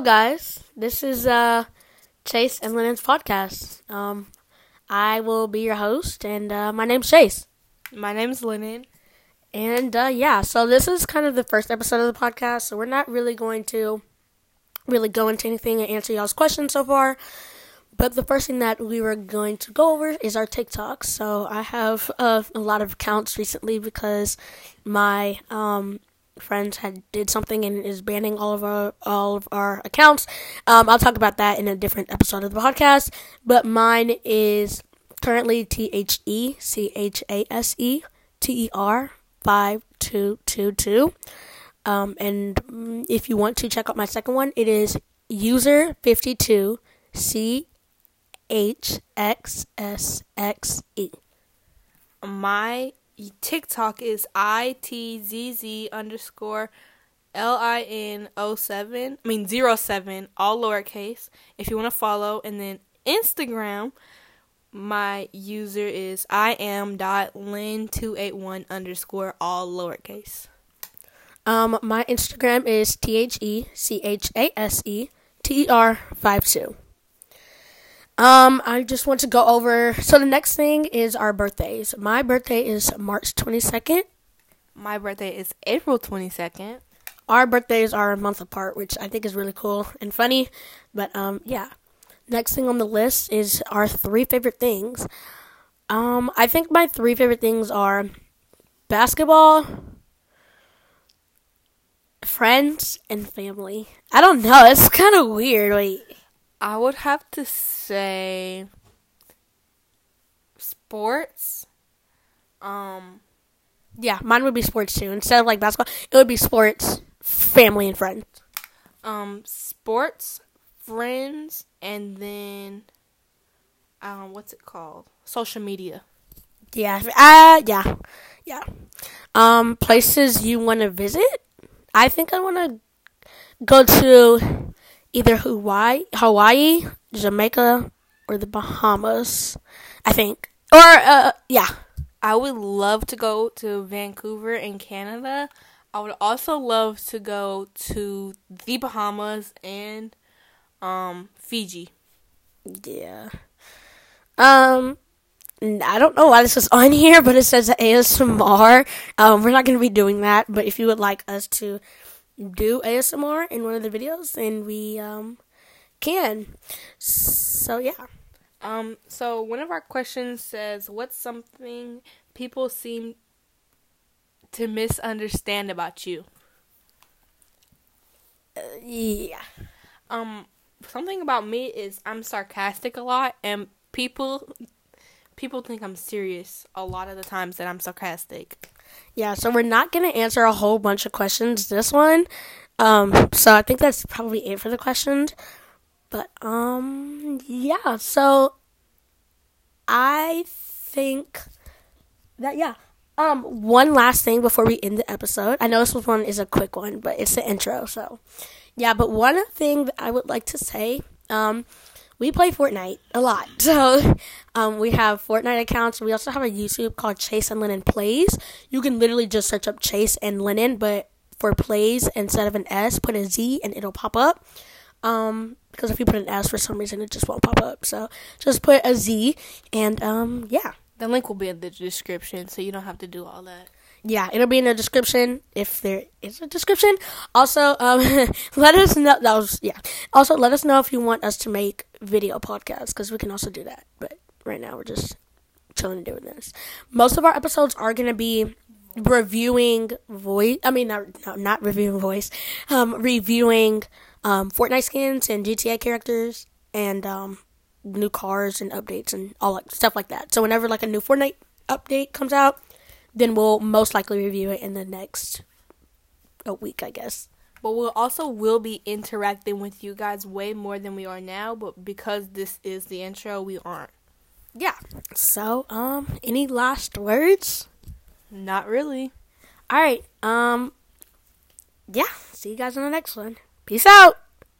Guys. This is uh, Chase and Lennon's podcast. Um, I will be your host, and uh, my name's Chase. My name's Lennon. And uh, yeah, so this is kind of the first episode of the podcast, so we're not really going to really go into anything and answer y'all's questions so far. But the first thing that we were going to go over is our TikTok. So I have uh, a lot of accounts recently because my um, friends had did something and is banning all of our all of our accounts. Um, I'll talk about that in a different episode of the podcast. But mine is currently T H E C H A S E T E R five two two two. Um, and mm, if you want to check out my second one, it is user fifty two C H X S X E. My TikTok is ITZZ underscore L I N 07. I mean 07, all lowercase. If you want to follow. And then Instagram, my user is I am dot lin281 underscore all lowercase. Um, my Instagram is T H E C H A S E T E R five two. Um, I just want to go over. So the next thing is our birthdays. My birthday is March twenty second. My birthday is April 22nd. Our birthdays are a month apart, which I think is really cool and funny. But um, yeah. Next thing on the list is our three favorite things. Um, I think my three favorite things are basketball, friends, and family. I don't know. It's kind of weird. Wait. I would have to say sports. Um, Yeah, mine would be sports too. Instead of like basketball, it would be sports, family, and friends. um, sports, friends, and then um, what's it called? Social media. Yeah. Uh, yeah. Yeah. Um, places you want to visit? I think I want to go to either Hawaii, Hawaii, Jamaica, or the Bahamas. I think. Or uh, yeah. I would love to go to Vancouver in Canada. I would also love to go to the Bahamas and um, Fiji. Yeah. Um, I don't know why this is on here, but it says ASMR. Um, we're not going to be doing that, but if you would like us to do ASMR in one of the videos, and we um can. So yeah. Um, so one of our questions says, "What's something people seem to misunderstand about you?" Yeah. Um, something about me is I'm sarcastic a lot, and people people think I'm serious a lot of the times that I'm sarcastic. Yeah, so we're not going to answer a whole bunch of questions this one. Um so I think that's probably it for the questions. But um yeah, so I think that yeah. Um one last thing before we end the episode. I know this one is a quick one, but it's the intro, so yeah, but one thing that I would like to say, um we play Fortnite a lot. So, um, we have Fortnite accounts. We also have a YouTube called Chase and Lennon Plays. You can literally just search up Chase and Lennon, but for plays instead of an S, put a Z and it'll pop up. Um, because if you put an S for some reason, it just won't pop up. So just put a Z and um, yeah, The link will be in the description, so you don't have to do all that. Yeah, it'll be in the description if there is a description. Also, um, let us know. That was yeah. Also, let us know if you want us to make video podcasts because we can also do that. But right now, we're just chilling and doing this. Most of our episodes are gonna be reviewing voice. I mean, not no, not reviewing voice. Um, reviewing um Fortnite skins and GTA characters and um new cars and updates and all like stuff like that. So whenever like a new Fortnite update comes out, then we'll most likely review it in the next a week, I guess. But we'll also will be interacting with you guys way more than we are now. But because this is the intro, we aren't. Yeah. So, um, any last words? Not really. All right. Um, yeah. See you guys in the next one. Peace out.